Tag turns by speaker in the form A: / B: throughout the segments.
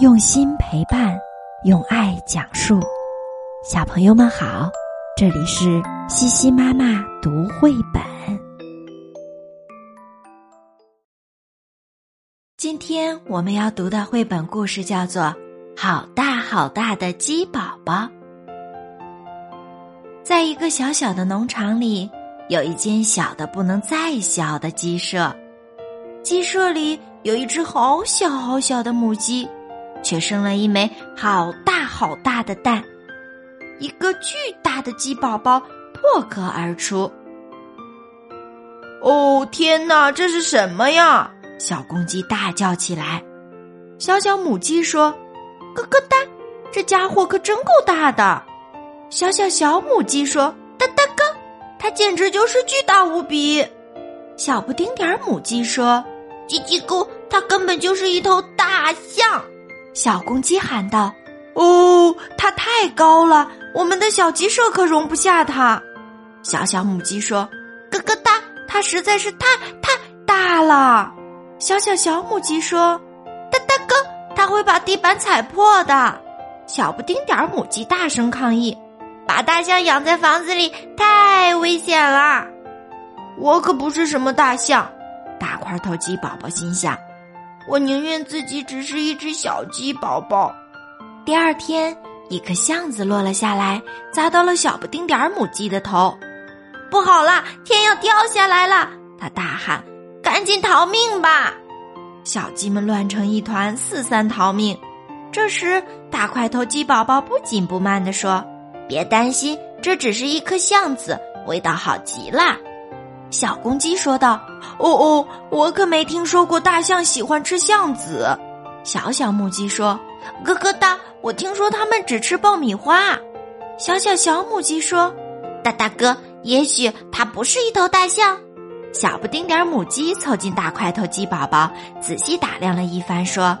A: 用心陪伴，用爱讲述。小朋友们好，这里是西西妈妈读绘本。今天我们要读的绘本故事叫做《好大好大的鸡宝宝》。在一个小小的农场里，有一间小的不能再小的鸡舍。鸡舍里有一只好小好小的母鸡，却生了一枚好大好大的蛋。一个巨大的鸡宝宝破壳而出。
B: 哦天哪，这是什么呀？
A: 小公鸡大叫起来。小小母鸡说：“咯咯哒，这家伙可真够大的。”小小小母鸡说：“哒哒咯，它简直就是巨大无比。”小不丁点儿母鸡说：“
C: 叽叽咕，它根本就是一头大象。”
A: 小公鸡喊道：“哦，它太高了，我们的小鸡舍可容不下它。”小小母鸡说：“咯咯哒，它实在是太太大了。”小小小母鸡说：“哒哒咯，它会把地板踩破的。”小不丁点儿母鸡大声抗议：“
C: 把大象养在房子里太危险了。”
B: 我可不是什么大象，
A: 大块头鸡宝宝心想：“
B: 我宁愿自己只是一只小鸡宝宝。”
A: 第二天，一颗橡子落了下来，砸到了小不丁点儿母鸡的头。
C: 不好啦，天要掉下来了！
A: 他大喊：“
C: 赶紧逃命吧！”
A: 小鸡们乱成一团，四散逃命。这时，大块头鸡宝宝不紧不慢地说：“
C: 别担心，这只是一颗橡子，味道好极了。”
A: 小公鸡说道：“哦哦，我可没听说过大象喜欢吃橡子。”小小母鸡说：“
C: 咯咯哒，我听说它们只吃爆米花。”
A: 小小小母鸡说：“
C: 大大哥，也许它不是一头大象。”
A: 小不丁点母鸡凑近大块头鸡宝宝，仔细打量了一番，说：“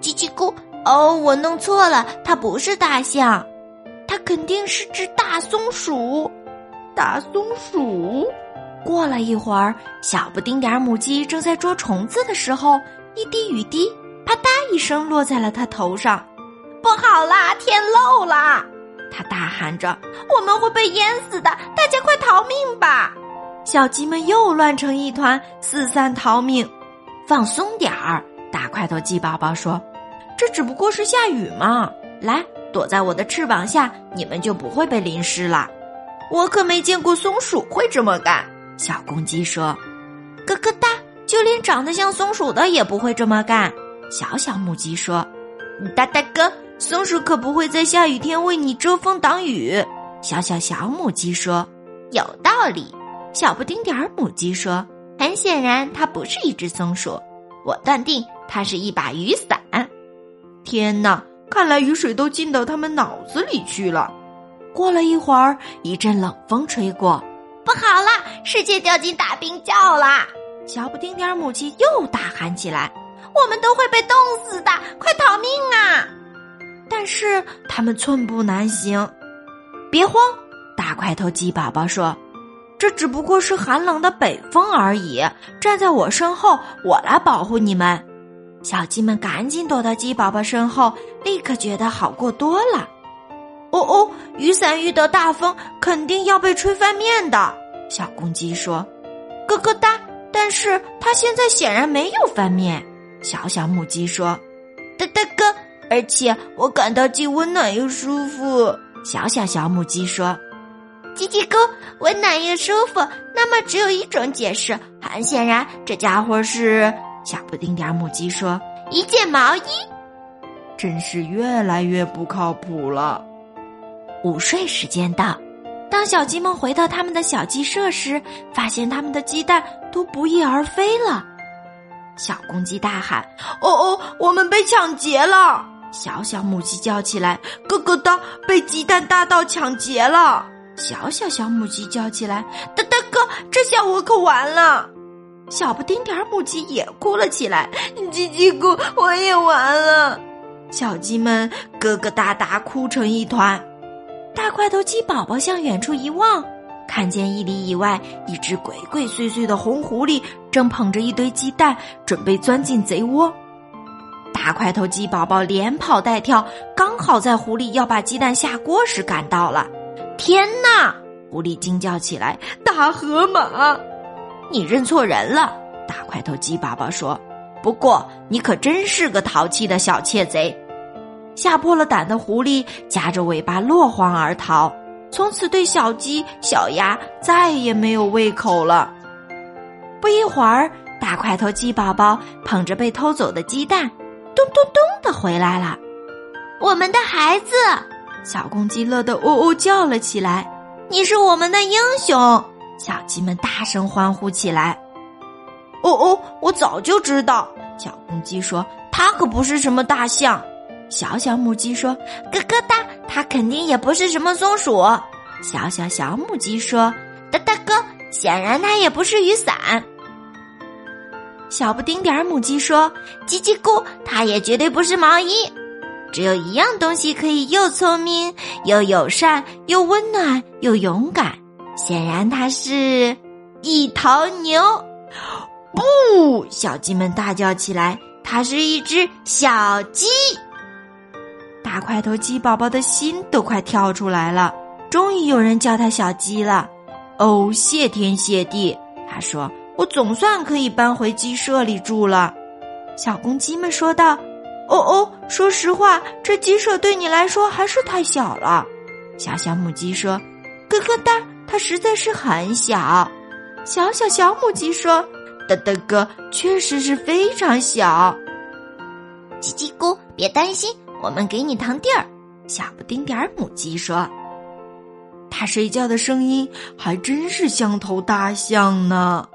C: 叽叽咕，哦，我弄错了，它不是大象，
A: 它肯定是只大松鼠。”
B: 大松鼠。
A: 过了一会儿，小不丁点儿母鸡正在捉虫子的时候，一滴雨滴啪嗒一声落在了它头上。
C: 不好啦，天漏啦！
A: 它大喊着：“
C: 我们会被淹死的！大家快逃命吧！”
A: 小鸡们又乱成一团，四散逃命。放松点儿，大块头鸡宝宝说：“这只不过是下雨嘛，来，躲在我的翅膀下，你们就不会被淋湿了。”
B: 我可没见过松鼠会这么干。
A: 小公鸡说：“咯咯哒，就连长得像松鼠的也不会这么干。”小小母鸡说：“
B: 哒哒哥，松鼠可不会在下雨天为你遮风挡雨。”
A: 小小小母鸡说：“
C: 有道理。”
A: 小不丁点儿母鸡说：“
C: 很显然，它不是一只松鼠，我断定它是一把雨伞。”
B: 天哪，看来雨水都进到他们脑子里去了。
A: 过了一会儿，一阵冷风吹过。
C: 不好啦！世界掉进大冰窖啦！
A: 小不丁点儿母鸡又大喊起来：“
C: 我们都会被冻死的！快逃命啊！”
A: 但是他们寸步难行。别慌，大块头鸡宝宝说：“这只不过是寒冷的北风而已。站在我身后，我来保护你们。”小鸡们赶紧躲到鸡宝宝身后，立刻觉得好过多了。哦哦，雨伞遇到大风，肯定要被吹翻面的。小公鸡说：“咯咯哒。”但是它现在显然没有翻面。小小母鸡说：“
C: 哒哒咯。”而且我感到既温暖又舒服。
A: 小小小母鸡说：“
C: 叽叽咕，温暖又舒服。”那么只有一种解释，很显然，这家伙是
A: 小不丁点儿母鸡说：“
C: 一件毛衣。”
B: 真是越来越不靠谱了。
A: 午睡时间到，当小鸡们回到他们的小鸡舍时，发现他们的鸡蛋都不翼而飞了。小公鸡大喊：“
B: 哦哦，我们被抢劫了！”
A: 小小母鸡叫起来：“
B: 咯咯哒，被鸡蛋大盗抢劫了！”
A: 小小小母鸡叫起来：“
B: 哒哒哥，这下我可完了！”
A: 小不丁点儿母鸡也哭了起来：“
B: 叽叽咕，我也完了！”
A: 小鸡们咯咯哒哒哭成一团。大块头鸡宝宝向远处一望，看见一里以外一只鬼鬼祟祟的红狐狸正捧着一堆鸡蛋，准备钻进贼窝。大块头鸡宝宝连跑带跳，刚好在狐狸要把鸡蛋下锅时赶到了。天哪！狐狸惊叫起来：“大河马，你认错人了！”大块头鸡宝宝说：“不过你可真是个淘气的小窃贼。”吓破了胆的狐狸夹着尾巴落荒而逃，从此对小鸡、小鸭再也没有胃口了。不一会儿，大块头鸡宝宝捧着被偷走的鸡蛋，咚咚咚的回来了。
C: 我们的孩子，
A: 小公鸡乐得喔喔叫了起来。
C: 你是我们的英雄！
A: 小鸡们大声欢呼起来。哦哦，我早就知道。小公鸡说：“它可不是什么大象。”小小母鸡说：“
C: 咯咯哒，它肯定也不是什么松鼠。”
A: 小小小母鸡说：“
C: 哒哒咯，显然它也不是雨伞。”
A: 小不丁点儿母鸡说：“
C: 叽叽咕，它也绝对不是毛衣。”只有一样东西可以又聪明又友善又温暖又勇敢，显然它是一头牛。
A: 不，小鸡们大叫起来：“它是一只小鸡！”大块头鸡宝宝的心都快跳出来了。终于有人叫它小鸡了。哦，谢天谢地！他说：“我总算可以搬回鸡舍里住了。”小公鸡们说道：“哦哦，说实话，这鸡舍对你来说还是太小了。”小小母鸡说：“咯咯哒，它实在是很小。”小小小母鸡说：“哒哒咯，确实是非常小。”
C: 叽叽咕，别担心。我们给你糖地儿，
A: 小不丁点儿母鸡说：“他睡觉的声音还真是像头大象呢。”